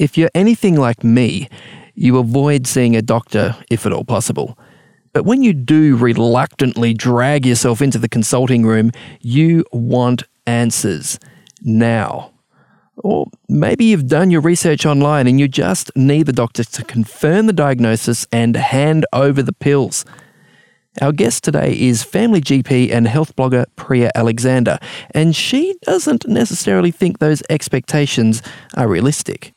If you're anything like me, you avoid seeing a doctor if at all possible. But when you do reluctantly drag yourself into the consulting room, you want answers now. Or maybe you've done your research online and you just need the doctor to confirm the diagnosis and hand over the pills. Our guest today is family GP and health blogger Preeya Alexander, and she doesn't necessarily think those expectations are realistic.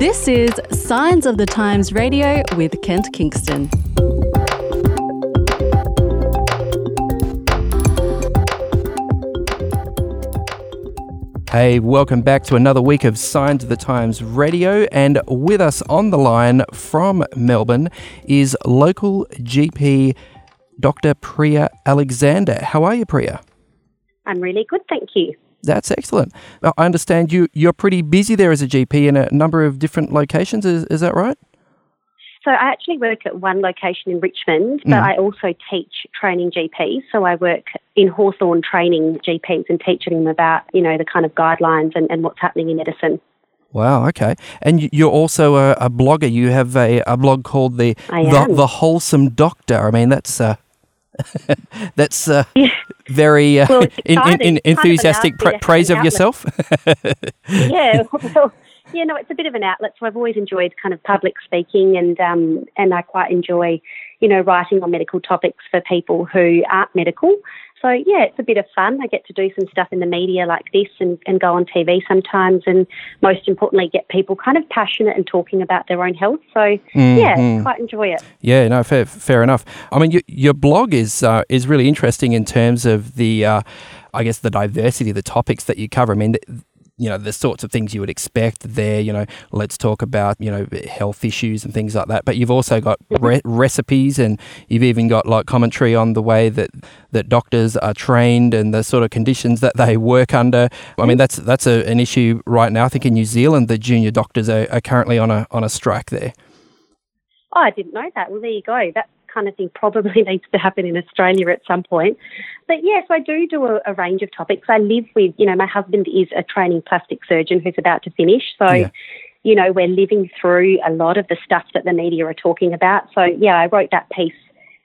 This is Signs of the Times Radio with Kent Kingston. Hey, welcome back to another week of Signs of the Times radio. And with us on the line from Melbourne is local GP Dr. Preeya Alexander. How are you, Preeya? I'm really good, thank you. That's excellent. I understand you, you're pretty busy there as a GP in a number of different locations. Is, is that right? So I actually work at one location in Richmond, but mm. I also teach training GPs. So I work in Hawthorn training GPs and teaching them about, you know, the kind of guidelines and, and what's happening in medicine. Wow. Okay. And you're also a, a blogger. You have a, a blog called the, the, the Wholesome Doctor. I mean, that's uh, that's uh, yeah. very uh, well, in, in, in enthusiastic pra- praise of yourself. yeah. Well, yeah, no, it's a bit of an outlet. So I've always enjoyed kind of public speaking, and um, and I quite enjoy, you know, writing on medical topics for people who aren't medical. So yeah, it's a bit of fun. I get to do some stuff in the media like this, and, and go on TV sometimes, and most importantly, get people kind of passionate and talking about their own health. So mm-hmm. yeah, quite enjoy it. Yeah, no, fair, fair enough. I mean, you, your blog is uh, is really interesting in terms of the. Uh, I guess the diversity of the topics that you cover. I mean, you know the sorts of things you would expect there you know let's talk about you know health issues and things like that but you've also got mm-hmm. re- recipes and you've even got like commentary on the way that that doctors are trained and the sort of conditions that they work under i mean mm-hmm. that's that's a, an issue right now i think in new zealand the junior doctors are, are currently on a on a strike there Oh, I didn't know that. Well, there you go. That kind of thing probably needs to happen in Australia at some point. But yes, I do do a, a, range of topics. I live with, you know, my husband is a training plastic surgeon who's about to finish. So, yeah. you know, we're living through a lot of the stuff that the media are talking about. So, yeah, I wrote that piece.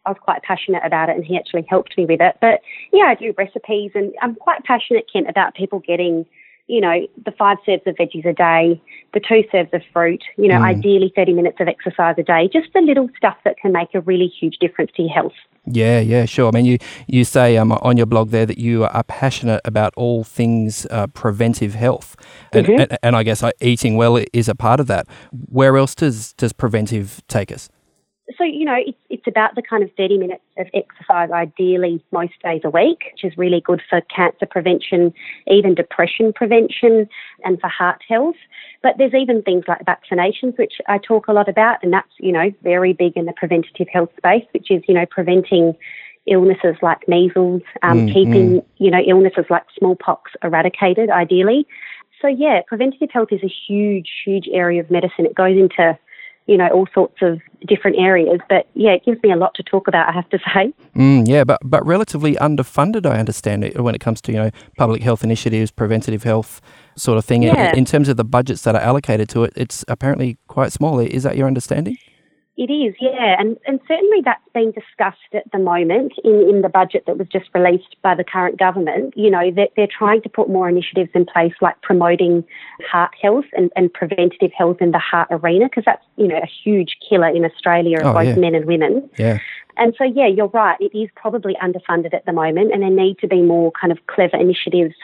I was quite passionate about it and he actually helped me with it. But yeah, I do recipes and I'm quite passionate, Kent, about people getting you know, the five serves of veggies a day, the two serves of fruit, you know, mm. ideally 30 minutes of exercise a day, just the little stuff that can make a really huge difference to your health. Yeah, yeah, sure. I mean, you, you say um, on your blog there that you are passionate about all things uh, preventive health. And, mm-hmm. and, and, I guess uh, eating well is a part of that. Where else does, does preventive take us? So, you know, it's, it's about the kind of 30 minutes of exercise, ideally most days a week, which is really good for cancer prevention, even depression prevention, and for heart health. But there's even things like vaccinations, which I talk a lot about, and that's, you know, very big in the preventative health space, which is, you know, preventing illnesses like measles, um, mm, keeping, mm. you know, illnesses like smallpox eradicated, ideally. So, yeah, preventative health is a huge, huge area of medicine. It goes into you know, all sorts of different areas. But yeah, it gives me a lot to talk about, I have to say. Mm, yeah, but, but relatively underfunded, I understand, it, when it comes to, you know, public health initiatives, preventative health sort of thing. Yeah. In, in terms of the budgets that are allocated to it, it's apparently quite small. Is that your understanding? It is, yeah, and and certainly that's being discussed at the moment in, in the budget that was just released by the current government. You know that they're trying to put more initiatives in place, like promoting heart health and, and preventative health in the heart arena, because that's you know a huge killer in Australia of oh, both yeah. men and women. Yeah. And so, yeah, you're right. It is probably underfunded at the moment, and there need to be more kind of clever initiatives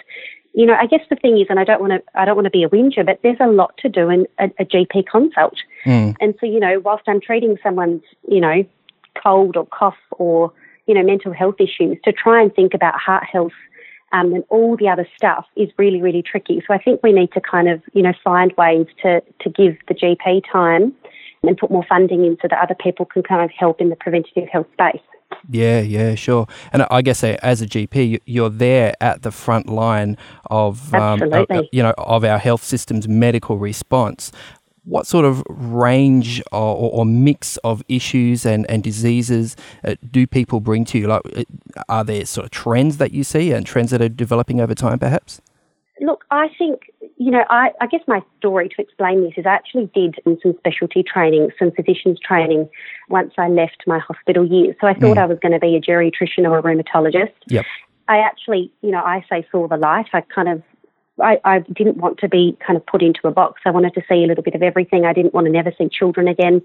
you know, I guess the thing is, and I don't want to, I don't want to be a whinger, but there's a lot to do in a, a GP consult. Mm. And so, you know, whilst I'm treating someone's, you know, cold or cough or, you know, mental health issues, to try and think about heart health um, and all the other stuff is really, really tricky. So I think we need to kind of, you know, find ways to, to give the GP time and put more funding in so that other people can kind of help in the preventative health space. Yeah, yeah, sure. And I guess uh, as a GP, you're there at the front line of, um, uh, uh, you know, of our health system's medical response. What sort of range or, or mix of issues and, and diseases uh, do people bring to you? Like, are there sort of trends that you see and trends that are developing over time, perhaps? Look, I think, you know, I, I, guess my story to explain this is I actually did some specialty training, some physician's training once I left my hospital years. So I thought mm. I was going to be a geriatrician or a rheumatologist. Yep. I actually, you know, I say saw the light. I kind of, I, I didn't want to be kind of put into a box. I wanted to see a little bit of everything. I didn't want to never see children again.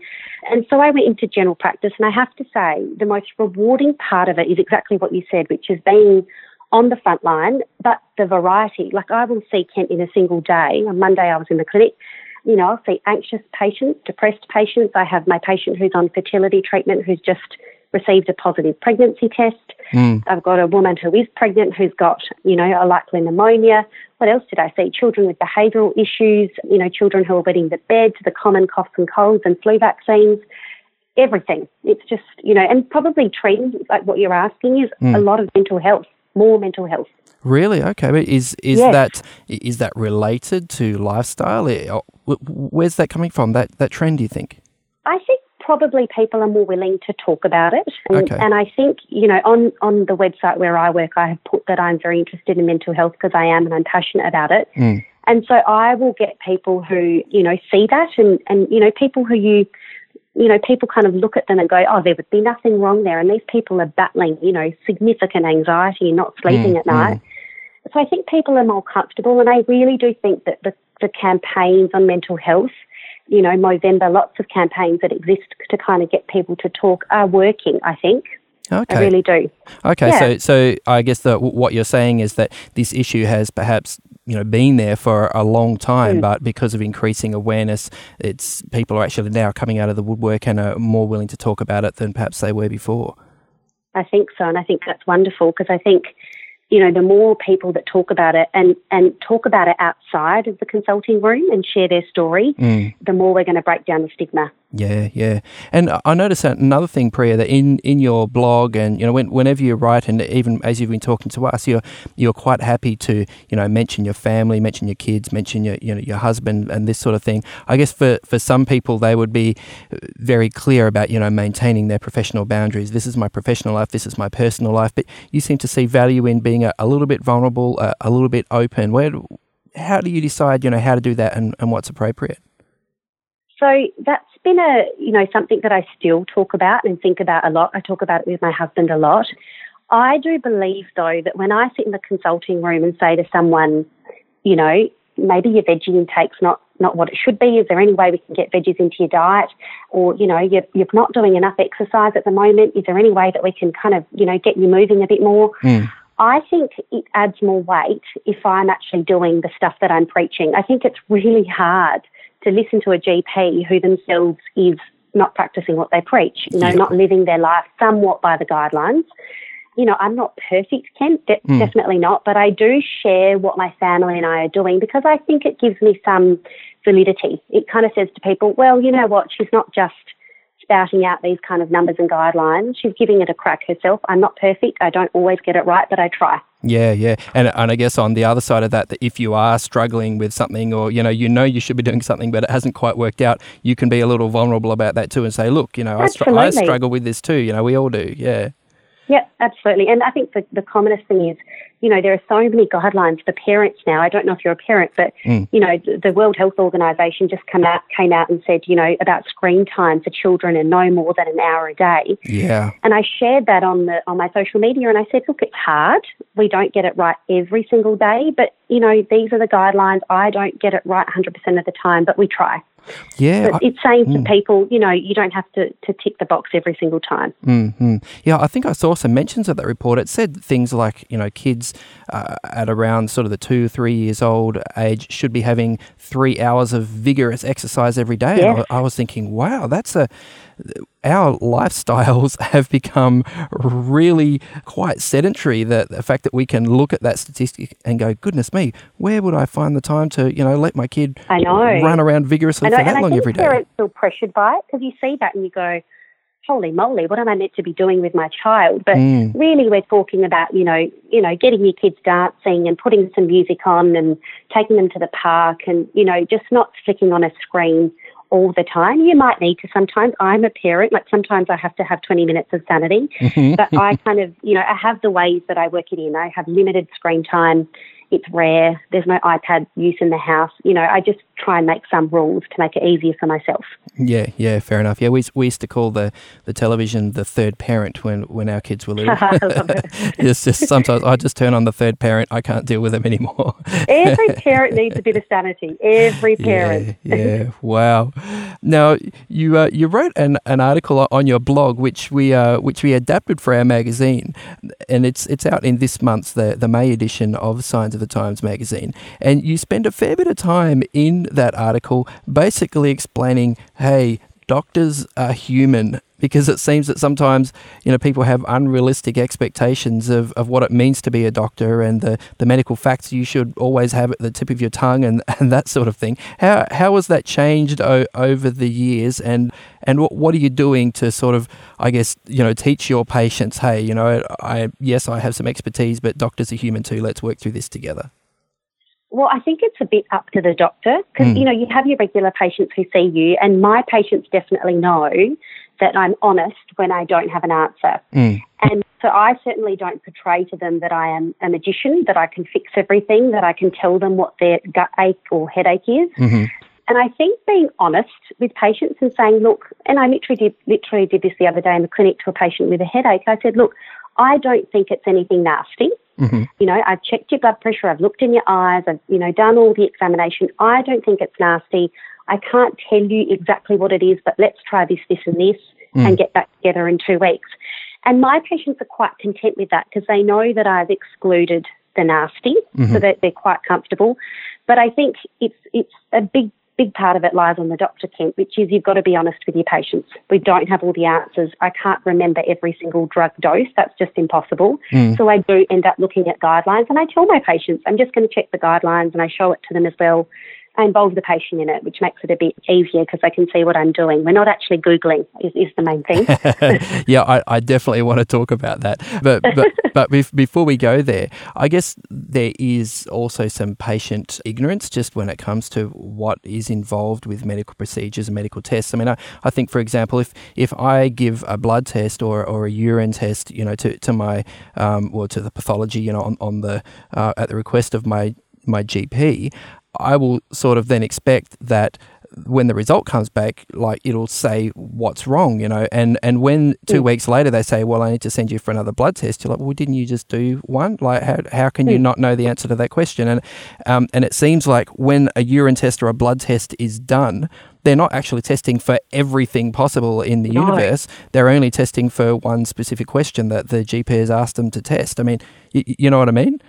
And so I went into general practice. And I have to say, the most rewarding part of it is exactly what you said, which is being on the front line, but the variety. Like I will see Kent in a single day. On Monday, I was in the clinic. You know, I'll see anxious patients, depressed patients. I have my patient who's on fertility treatment who's just received a positive pregnancy test. Mm. I've got a woman who is pregnant who's got, you know, a likely pneumonia. What else did I see? Children with behavioural issues, you know, children who are wetting the bed, the common coughs and colds and flu vaccines everything. It's just, you know, and probably treating, like what you're asking, is mm. a lot of mental health more mental health. Really? Okay. But is is yes. that is that related to lifestyle? Where's that coming from? That that trend? Do you think? I think probably people are more willing to talk about it, and, okay. and I think you know on on the website where I work, I have put that I'm very interested in mental health because I am and I'm passionate about it. Mm. And so I will get people who you know see that, and and you know people who you you know, people kind of look at them and go, oh, there would be nothing wrong there. And these people are battling, you know, significant anxiety and not sleeping mm, at night. Mm. So I think people are more comfortable. And I really do think that the, the campaigns on mental health, you know, Movember, lots of campaigns that exist to kind of get people to talk are working, I think. Okay. I really do. Okay, yeah. so so I guess that what you're saying is that this issue has perhaps you know been there for a long time, mm. but because of increasing awareness, it's people are actually now coming out of the woodwork and are more willing to talk about it than perhaps they were before. I think so, and I think that's wonderful because I think you know, the more people that talk about it and, and talk about it outside of the consulting room and share their story, mm. the more we're going to break down the stigma. Yeah, yeah. And I noticed another thing, Preeya, that in, in your blog and, you know, when, whenever you write and even as you've been talking to us, you're, you're quite happy to, you know, mention your family, mention your kids, mention your, you know, your husband and this sort of thing. I guess for, for some people, they would be uh, very clear about, you know, maintaining their professional boundaries. This is my professional life. This is my personal life. But you seem to see value in being a, a little bit vulnerable, a, a little bit open. Where, how do you decide, you know, how to do that and, and what's appropriate? So that's been a, you know, something that I still talk about and think about a lot. I talk about it with my husband a lot. I do believe though that when I sit in the consulting room and say to someone, you know, maybe your veggie intake's not not what it should be. Is there any way we can get veggies into your diet? Or, you know, you're, you're not doing enough exercise at the moment. Is there any way that we can kind of, you know, get you moving a bit more? Mm. I think it adds more weight if I'm actually doing the stuff that I'm preaching. I think it's really hard to listen to a GP who themselves is not practicing what they preach, you know, yeah. not living their life somewhat by the guidelines. You know, I'm not perfect, Kent, de- mm. definitely not, but I do share what my family and I are doing because I think it gives me some validity. It kind of says to people, well, you know what, she's not just spouting out these kind of numbers and guidelines. She's giving it a crack herself. I'm not perfect. I don't always get it right, but I try. Yeah, yeah, and and I guess on the other side of that, that if you are struggling with something, or you know, you know you should be doing something, but it hasn't quite worked out, you can be a little vulnerable about that too, and say, look, you know, I, str- I struggle with this too. You know, we all do. Yeah. Yeah, absolutely. And I think the, the commonest thing is, you know, there are so many guidelines for parents now. I don't know if you're a parent, but, mm. you know, the, World Health Organization just come out, came out and said, you know, about screen time for children and no more than an hour a day. Yeah. And I shared that on the on my social media and I said, look, it's hard. We don't get it right every single day, but, you know, these are the guidelines. I don't get it right 100% of the time, but we try. Yeah, but it's saying to mm. people, you know, you don't have to, to tick the box every single time. Mm-hmm. Yeah, I think I saw some mentions of that report. It said things like, you know, kids uh, at around sort of the two, three years old age should be having three hours of vigorous exercise every day. Yes. I, I was thinking, wow, that's a our lifestyles have become really quite sedentary. That the fact that we can look at that statistic and go, goodness me, where would I find the time to, you know, let my kid I know. run around vigorously for that and long I every day? Parents feel pressured by it because you see that and you go, holy moly, what am I meant to be doing with my child? But mm. really, we're talking about you know, you know, getting your kids dancing and putting some music on and taking them to the park and you know, just not flicking on a screen all the time. You might need to sometimes. I'm a parent, like sometimes I have to have 20 minutes of sanity, mm-hmm. but I kind of, you know, I have the ways that I work it in. I have limited screen time it's rare. There's no iPad use in the house. You know, I just try and make some rules to make it easier for myself. Yeah, yeah, fair enough. Yeah, we, we used to call the, the television the third parent when, when our kids were little. it. it's just sometimes I just turn on the third parent. I can't deal with them anymore. Every parent needs a bit of sanity. Every parent. Yeah, yeah. wow. Now you uh, you wrote an, an article on your blog which we uh, which we adapted for our magazine, and it's it's out in this month's the the May edition of Signs of the Times magazine. And you spend a fair bit of time in that article basically explaining, hey, doctors are human because it seems that sometimes you know people have unrealistic expectations of, of what it means to be a doctor and the, the medical facts you should always have at the tip of your tongue and, and that sort of thing. How how has that changed o- over the years and and what what are you doing to sort of I guess you know teach your patients hey you know I yes I have some expertise but doctors are human too let's work through this together. Well, I think it's a bit up to the doctor because, mm. you know, you have your regular patients who see you, and my patients definitely know that I'm honest when I don't have an answer. Mm. And so I certainly don't portray to them that I am a magician, that I can fix everything, that I can tell them what their gut ache or headache is. Mm-hmm. And I think being honest with patients and saying, look, and I literally did, literally did this the other day in the clinic to a patient with a headache. I said, look, I don't think it's anything nasty. Mm-hmm. You know, I've checked your blood pressure, I've looked in your eyes, I've, you know, done all the examination. I don't think it's nasty. I can't tell you exactly what it is, but let's try this, this, and this mm. and get back together in two weeks. And my patients are quite content with that because they know that I've excluded the nasty, mm-hmm. so that they're quite comfortable. But I think it's it's a big big part of it lies on the doctor, Kent, which is you've got to be honest with your patients. We don't have all the answers. I can't remember every single drug dose. That's just impossible. Mm. So I do end up looking at guidelines and I tell my patients, I'm just going to check the guidelines and I show it to them as well. I involve the patient in it, which makes it a bit easier because they can see what I'm doing. We're not actually Googling, is, is the main thing. yeah, I, I, definitely want to talk about that. But, but, but before we go there, I guess there is also some patient ignorance just when it comes to what is involved with medical procedures and medical tests. I mean, I, I think, for example, if, if I give a blood test or, or a urine test, you know, to, to my, um, or to the pathology, you know, on, on the, uh, at the request of my my GP, I will sort of then expect that when the result comes back, like it'll say what's wrong, you know. And and when two mm. weeks later they say, well, I need to send you for another blood test, you're like, well, didn't you just do one? Like, how how can mm. you not know the answer to that question? And um, and it seems like when a urine test or a blood test is done, they're not actually testing for everything possible in the no. universe. They're only testing for one specific question that the GP has asked them to test. I mean, y- you know what I mean?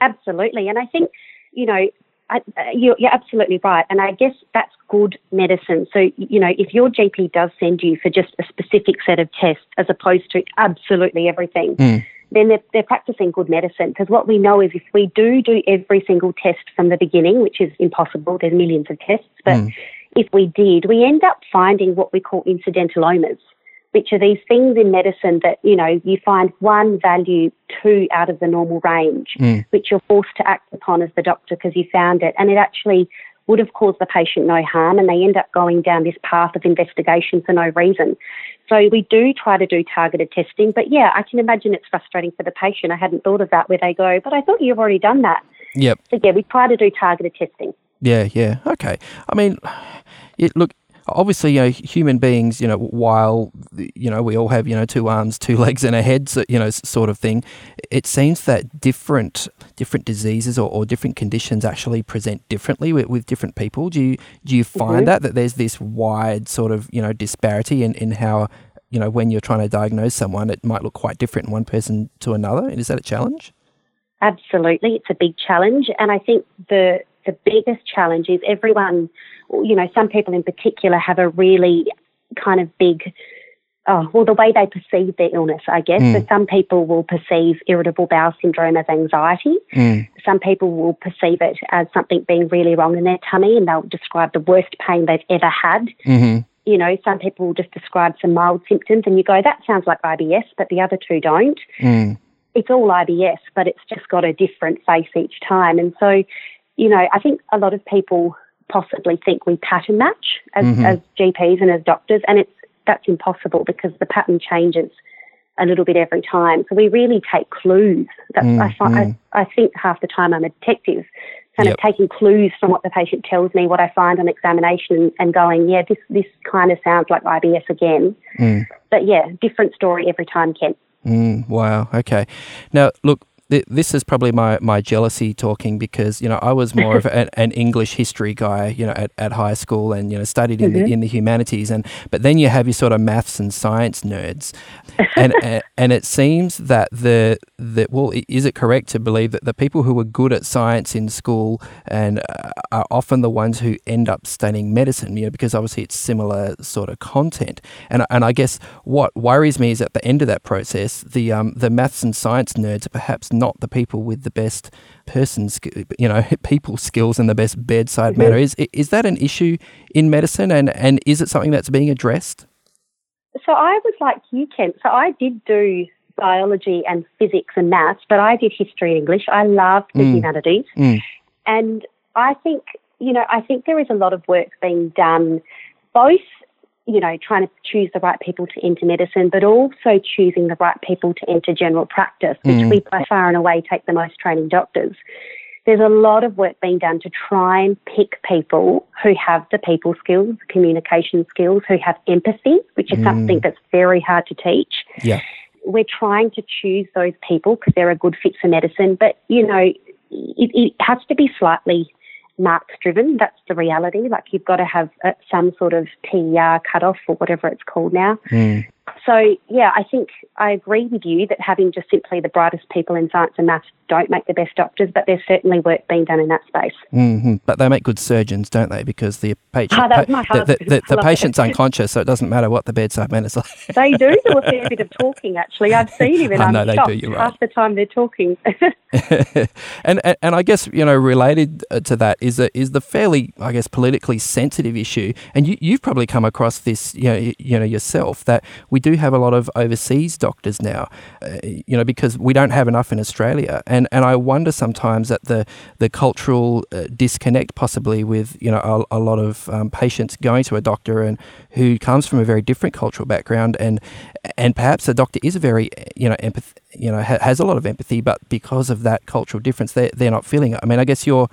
Absolutely, and I think you know I, you're, you're, absolutely right. And I guess that's good medicine. So, you know, if your GP does send you for just a specific set of tests as opposed to absolutely everything, mm. then they're, they're practicing good medicine. Because what we know is if we do do every single test from the beginning, which is impossible, there's millions of tests, but mm. if we did, we end up finding what we call incidental incidentalomas which are these things in medicine that, you know, you find one value two out of the normal range, mm. which you're forced to act upon as the doctor because you found it. And it actually would have caused the patient no harm and they end up going down this path of investigation for no reason. So we do try to do targeted testing, but yeah, I can imagine it's frustrating for the patient. I hadn't thought of that where they go, but I thought you've already done that. Yep. So yeah, we try to do targeted testing. Yeah, yeah. Okay. I mean, it, look, obviously, you know, human beings, you know, while, you know, we all have, you know, two arms, two legs and a head, so, you know, sort of thing, it seems that different different diseases or, or different conditions actually present differently with, with different people. Do you, do you find mm-hmm. that, that there's this wide sort of, you know, disparity in, in how, you know, when you're trying to diagnose someone, it might look quite different in one person to another? Is that a challenge? Absolutely. It's a big challenge. And I think the, the biggest challenge is everyone you know, some people in particular have a really kind of big, oh, well, the way they perceive their illness, I guess. Mm. So some people will perceive irritable bowel syndrome as anxiety. Mm. Some people will perceive it as something being really wrong in their tummy and they'll describe the worst pain they've ever had. Mm-hmm. You know, some people will just describe some mild symptoms and you go, that sounds like IBS, but the other two don't. Mm. It's all IBS, but it's just got a different face each time. And so, you know, I think a lot of people possibly think we pattern match as, mm-hmm. as GPs and as doctors, and it's that's impossible because the pattern changes a little bit every time. So we really take clues. That's, Mm, I, find, mm. I, I think half the time I'm a detective, kind Yep. of taking clues from what the patient tells me, what I find on examination, and, and going, yeah, this this kind of sounds like IBS again. Mm. But yeah, different story every time, Kent. Mm, wow. Okay. Now, look, th- this is probably my, my jealousy talking because you know I was more of an, an English history guy, you know, at, at high school and you know studied in the in the humanities, and but then you have your sort of maths and science nerds, and and, and it seems that the that well, is it correct to believe that the people who are good at science in school and uh, are often the ones who end up studying medicine, you know, because obviously it's similar sort of content, and and I guess what worries me is at the end of that process, the um the maths and science nerds are perhaps not the people with the best person, sk- you know, people skills and the best bedside manner. Is is that an issue in medicine, and and is it something that's being addressed? So I was like you, Kent. So I did do biology and physics and maths, but I did history and English. I loved the Mm. humanities. Mm. And I think, you know, I think there is a lot of work being done, both, you know, trying to choose the right people to enter medicine, but also choosing the right people to enter general practice, which Mm. we by far and away take the most training doctors. There's a lot of work being done to try and pick people who have the people skills, communication skills, who have empathy, which is Mm. something that's very hard to teach Yeah. we're trying to choose those people because they're a good fit for medicine. But, you know, it, it has to be slightly marks driven. That's the reality. Like you've got to have uh, some sort of TER cutoff or whatever it's called now. Mm. So, yeah, I think I agree with you that having just simply the brightest people in science and maths don't make the best doctors, but there's certainly work being done in that space. hmm But they make good surgeons, don't they? Because the patient, was my the, the, the, the patient's it. unconscious, so it doesn't matter what the bedside manner's like. They do do a fair bit of talking, actually. I've seen him and I I'm know they do, you're right. half the time they're talking. and, and and I guess you know related uh, to that is a, is the fairly I guess politically sensitive issue, and you you've probably come across this you know you know yourself that we do have a lot of overseas doctors now, uh, you know because we don't have enough in Australia, and and I wonder sometimes that the the cultural uh, disconnect possibly with you know a, a lot of um, patients going to a doctor and who comes from a very different cultural background and and perhaps the doctor is a very you know empath you know ha- has a lot of empathy but because of that cultural difference they they're not feeling it. I mean i guess you're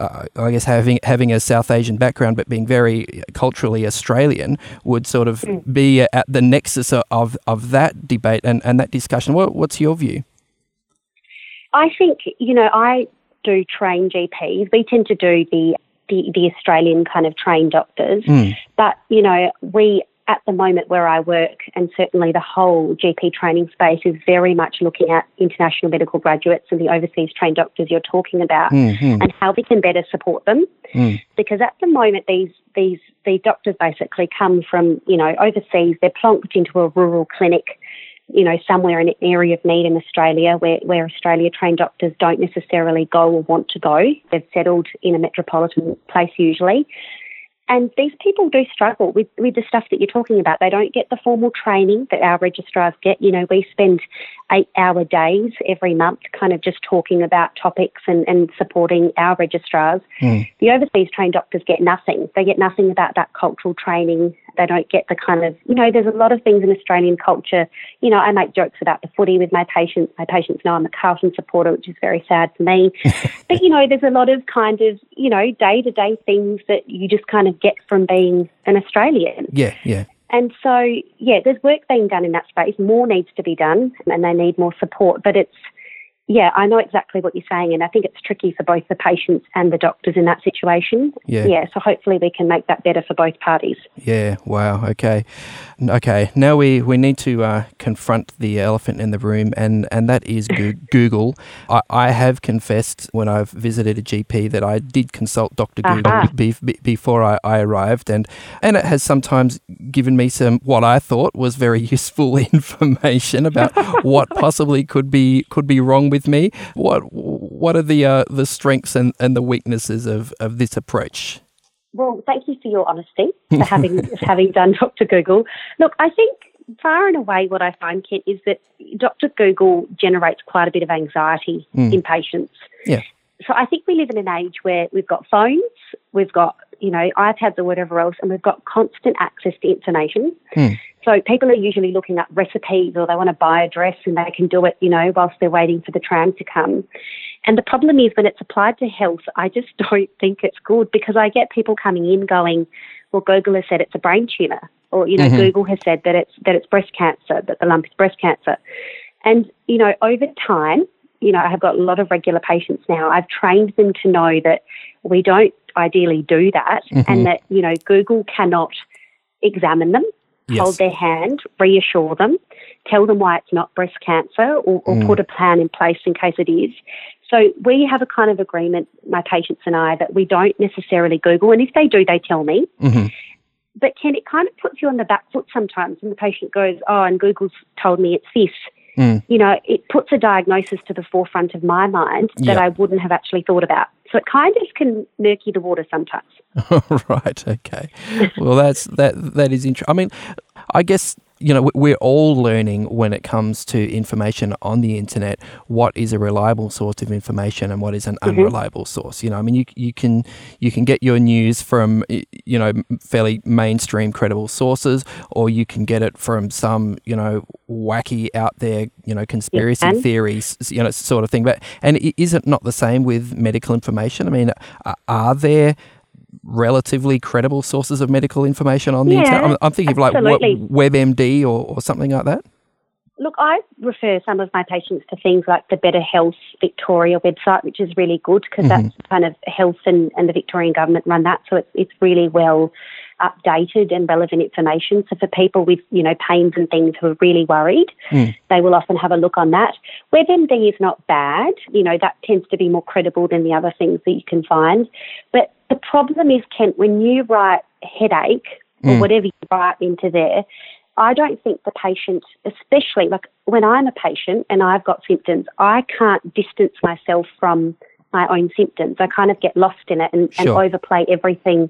uh, I guess having having a South Asian background but being very culturally Australian would sort of be at the nexus of of that debate and, and that discussion. What, what's your view? I think, you know, I do train GPs. We tend to do the, the, the Australian kind of trained doctors. Mm. But, you know, we, at the moment where I work, and certainly the whole GP training space is very much looking at international medical graduates and the overseas trained doctors you're talking about Mhm. and how we can better support them. Mm. Because at the moment, these, these, these doctors basically come from, you know, overseas, they're plonked into a rural clinic you know, somewhere in an area of need in Australia where, where Australia trained doctors don't necessarily go or want to go. They've settled in a metropolitan place usually. And these people do struggle with, with the stuff that you're talking about. They don't get the formal training that our registrars get. You know, we spend eight hour days every month kind of just talking about topics and, and supporting our registrars. Mm. The overseas trained doctors get nothing. They get nothing about that cultural training. They don't get the kind of, you know, there's a lot of things in Australian culture. You know, I make jokes about the footy with my patients. My patients know I'm a Carlton supporter, which is very sad for me. but, you know, there's a lot of kind of, you know, day to day things that you just kind of get from being an Australian. Yeah, yeah. And so, yeah, there's work being done in that space. More needs to be done and they need more support. But it's, yeah, I know exactly what you're saying. And I think it's tricky for both the patients and the doctors in that situation. Yeah. Yeah. So hopefully we can make that better for both parties. Yeah. Wow. Okay. Okay. Now we, we need to uh, confront the elephant in the room, and, and that is Google. I, I have confessed when I've visited a GP that I did consult Dr. Google Aha. be, be, before I, I arrived, and, and it has sometimes given me some what I thought was very useful information about what possibly could be could be wrong with me. What what are the uh, the strengths and, and the weaknesses of, of this approach? Well, thank you for your honesty for having having done Dr. Google. Look, I think far and away what I find, Kent, is that Dr. Google generates quite a bit of anxiety Mm. in patients. Yeah. So I think we live in an age where we've got phones, we've got you know, iPads or whatever else, and we've got constant access to information. Hmm. So people are usually looking up recipes or they want to buy a dress and they can do it, you know, whilst they're waiting for the tram to come. And the problem is when it's applied to health, I just don't think it's good because I get people coming in going, well, Google has said it's a brain tumor, or you know, Mhm. Google has said that it's that it's breast cancer, that the lump is breast cancer. And you know, over time, you know, I have got a lot of regular patients now. I've trained them to know that we don't ideally do that, Mhm. and that you know, Google cannot examine them Yes. hold their hand, reassure them, tell them why it's not breast cancer, or, or Mm. put a plan in place in case it is. So we have a kind of agreement, my patients and I, that we don't necessarily Google, and if they do, they tell me. hmm But Kent, it kind of puts you on the back foot sometimes, and the patient goes, "Oh, and Google's told me it's this." Mm. You know, it puts a diagnosis to the forefront of my mind that Yeah. I wouldn't have actually thought about. So it kind of can murky the water sometimes. right. Okay. Well, that's that. That is interesting. I mean, I guess you know we- we're all learning when it comes to information on the internet what is a reliable source of information and what is an mm-hmm. unreliable source. You know, I mean, you you can you can get your news from you know fairly mainstream credible sources, or you can get it from some you know wacky out there you know conspiracy can. theories you know sort of thing. But and is it not the same with medical information? I mean, are there relatively credible sources of medical information on the Yeah, internet? I'm, I'm thinking of like WebMD or, or something like that. Look, I refer some of my patients to things like the Better Health Victoria website, which is really good because Mhm. that's kind of health and, and the Victorian government run that. So it's, it's really well updated and relevant information. So for people with, you know, pains and things who are really worried, Mm. they will often have a look on that. WebMD is not bad. You know, that tends to be more credible than the other things that you can find. But the problem is, Kent, when you write headache or Mm. whatever you write into there, I don't think the patient, especially like when I'm a patient and I've got symptoms, I can't distance myself from my own symptoms. I kind of get lost in it and, and overplay everything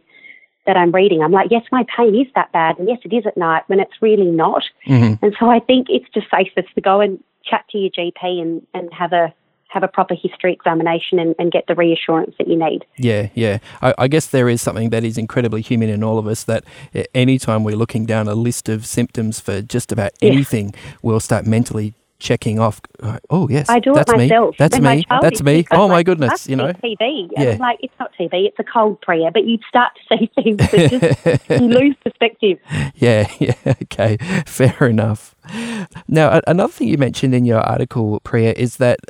that I'm reading. I'm like, yes, my pain is that bad, and yes, it is at night when it's really not. Mhm. And so I think it's just safest to go and chat to your GP and, and have a have a proper history examination and, and get the reassurance that you need. Yeah, yeah. I, I guess there is something that is incredibly human in all of us that anytime we're looking down a list of symptoms for just about Yeah. anything, we'll start mentally checking off. Oh yes, I do that's it me. myself. That's When me. That's me. Oh my like, goodness, you know. TV. Yeah. Like, it's not TV. it's a cold prayer. But you start to see things that just you lose perspective. Yeah, yeah, okay, fair enough. Now, another thing you mentioned in your article, Preeya, is that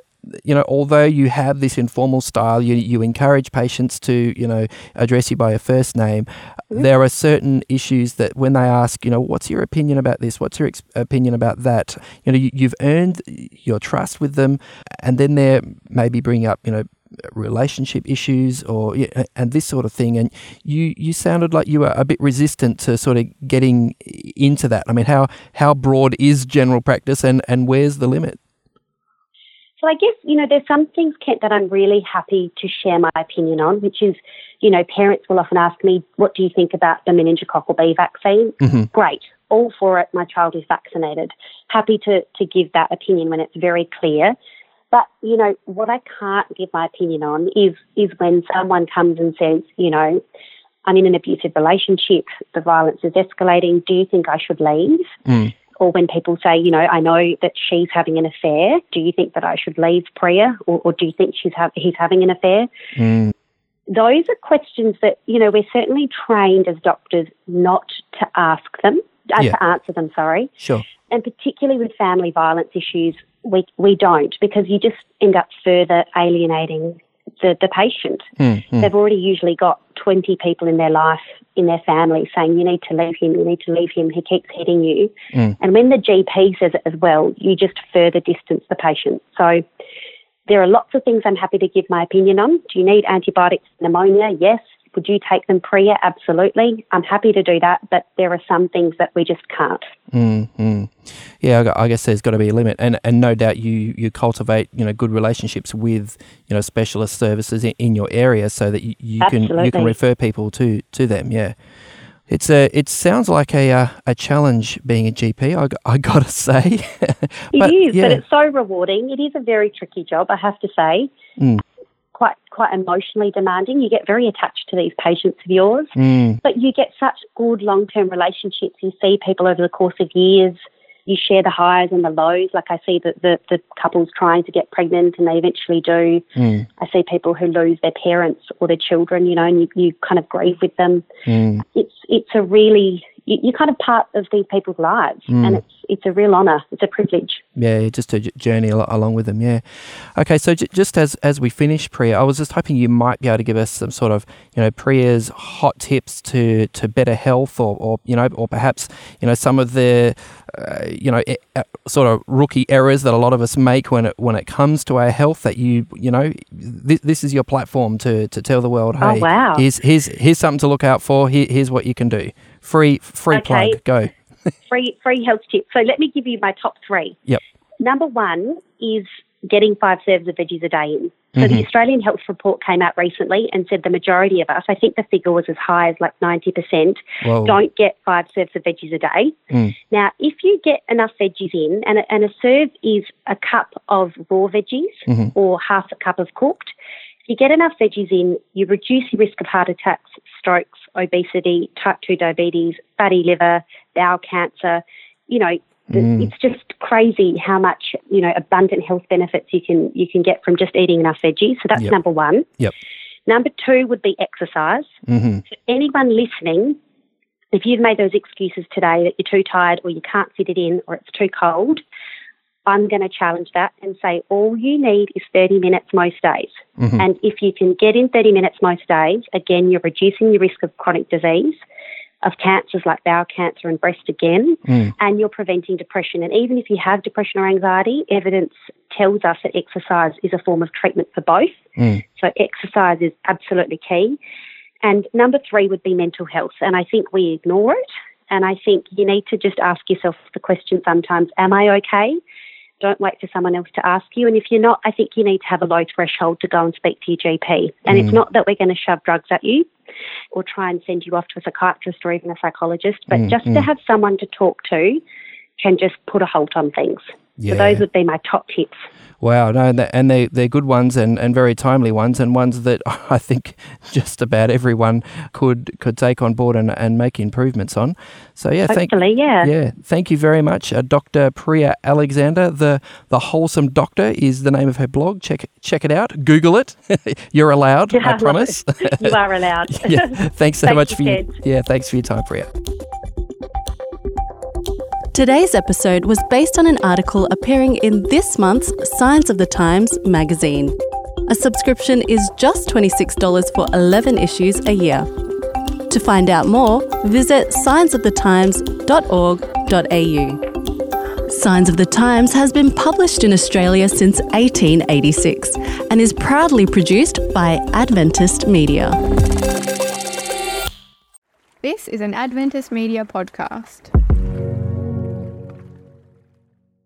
you know, although you have this informal style, you you encourage patients to you know address you by your first name. Mm-hmm. There are certain issues that when they ask, you know, what's your opinion about this? What's your ex- opinion about that? You know, you, you've earned your trust with them, and then they're maybe bringing up, you know, relationship issues or and this sort of thing and you you sounded like you were a bit resistant to sort of getting into that i mean how how broad is general practice and and where's the limit So I guess, you know, there's some things, Kent, that I'm really happy to share my opinion on, which is, you know, parents will often ask me, what do you think about the meningococcal B vaccine? Mhm. Great. All for it. My child is vaccinated. Happy to, to give that opinion when it's very clear. But, you know, what I can't give my opinion on is, is when someone comes and says, you know, I'm in an abusive relationship, the violence is escalating, do you think I should leave? Mm. Or when people say, you know, I know that she's having an affair. Do you think that I should leave Preeya, or, or do you think she's ha- he's having an affair? Mm. Those are questions that you know we're certainly trained as doctors not to ask them, uh, Yeah. to answer them. Sorry, sure and particularly with family violence issues, we we don't because you just end up further alienating the the patient. Mm, mm. They've already usually got 20 people in their life, in their family, saying, you need to leave him, you need to leave him, he keeps hitting you. Mm. And when the GP says it as well, you just further distance the patient. So there are lots of things I'm happy to give my opinion on. Do you need antibiotics pneumonia? Yes. Would you take them Preeya? Absolutely. I'm happy to do that, but there are some things that we just can't. Mm, mm. Yeah, I guess there's got to be a limit, and and no doubt you you cultivate you know good relationships with you know specialist services in, in your area, so that you, you can you can refer people to to them. Yeah, it's a it sounds like a uh, a challenge being a GP. I, I gotta say, It is, yeah. but it's so rewarding. It is a very tricky job, I have to say. Mm. Quite quite emotionally demanding. You get very attached to these patients of yours, Mm. but you get such good long term relationships. You see people over the course of years. You share the highs and the lows. Like I see that the, the couples trying to get pregnant and they eventually do. Mm. I see people who lose their parents or their children, you know, and you, you kind of grieve with them. Mm. It's it's a really you're kind of part of these people's lives, Mm. and it's it's a real honour. It's a privilege. Yeah, just a journey along with them. Yeah. Okay, so j- just as as we finish, Preeya, I was just hoping you might be able to give us some sort of, you know, Preeya's, hot tips to to better health, or, or you know, or perhaps you know some of the, uh, you know, e- uh, sort of rookie errors that a lot of us make when it when it comes to our health. That you you know, this, this is your platform to to tell the world, Oh, hey, wow. here's here's here's something to look out for. Here, here's what you can do. Free free Okay. plug. Go. free free health tip. So let me give you my top three. Yep. Number one is getting five serves of veggies a day in. So the Australian Health Report came out recently and said the majority of us, I think the figure was as high as like 90%, Whoa. don't get five serves of veggies a day. Mm. Now, if you get enough veggies in, and a, and a serve is a cup of raw veggies Mhm. or half a cup of cooked, you get enough veggies in, you reduce your risk of heart attacks, strokes, obesity, type 2 diabetes, fatty liver, bowel cancer. You know, Mm. it's just crazy how much, you know, abundant health benefits you can you can get from just eating enough veggies. So that's Yep. number one. Yep. Number two would be exercise. hmm For anyone listening, if you've made those excuses today that you're too tired or you can't fit it in or it's too cold, I'm going to challenge that and say all you need is 30 minutes most days. Mhm. And if you can get in 30 minutes most days, again, you're reducing your risk of chronic disease, of cancers like bowel cancer and breast again, Mm. and you're preventing depression. And even if you have depression or anxiety, evidence tells us that exercise is a form of treatment for both. Mm. So exercise is absolutely key. And number three would be mental health. And I think we ignore it. And I think you need to just ask yourself the question sometimes, am I okay? Don't wait for someone else to ask you. And if you're not, I think you need to have a low threshold to go and speak to your GP. And it's not that we're going to shove drugs at you or try and send you off to a psychiatrist or even a psychologist, but Mm, just mm. to have someone to talk to can just put a halt on things. Yeah. So those would be my top tips. Wow, no, and they- they're good ones and, and very timely ones and ones that I think just about everyone could could take on board and, and make improvements on. So yeah, thank Hopefully, yeah. yeah, thank you very much, uh, Dr. Preeya Alexander. The the wholesome doctor is the name of her blog. Check check it out. Google it. You're allowed. I promise. you are allowed. yeah, thanks so Thank much you, for your yeah, thanks for your time, Preeya. Today's episode was based on an article appearing in this month's Signs of the Times magazine. A subscription is just $26 for 11 issues a year. To find out more, visit signsofthetimes.org.au. Signs of the Times has been published in Australia since 1886 and is proudly produced by Adventist Media. This is an Adventist Media podcast.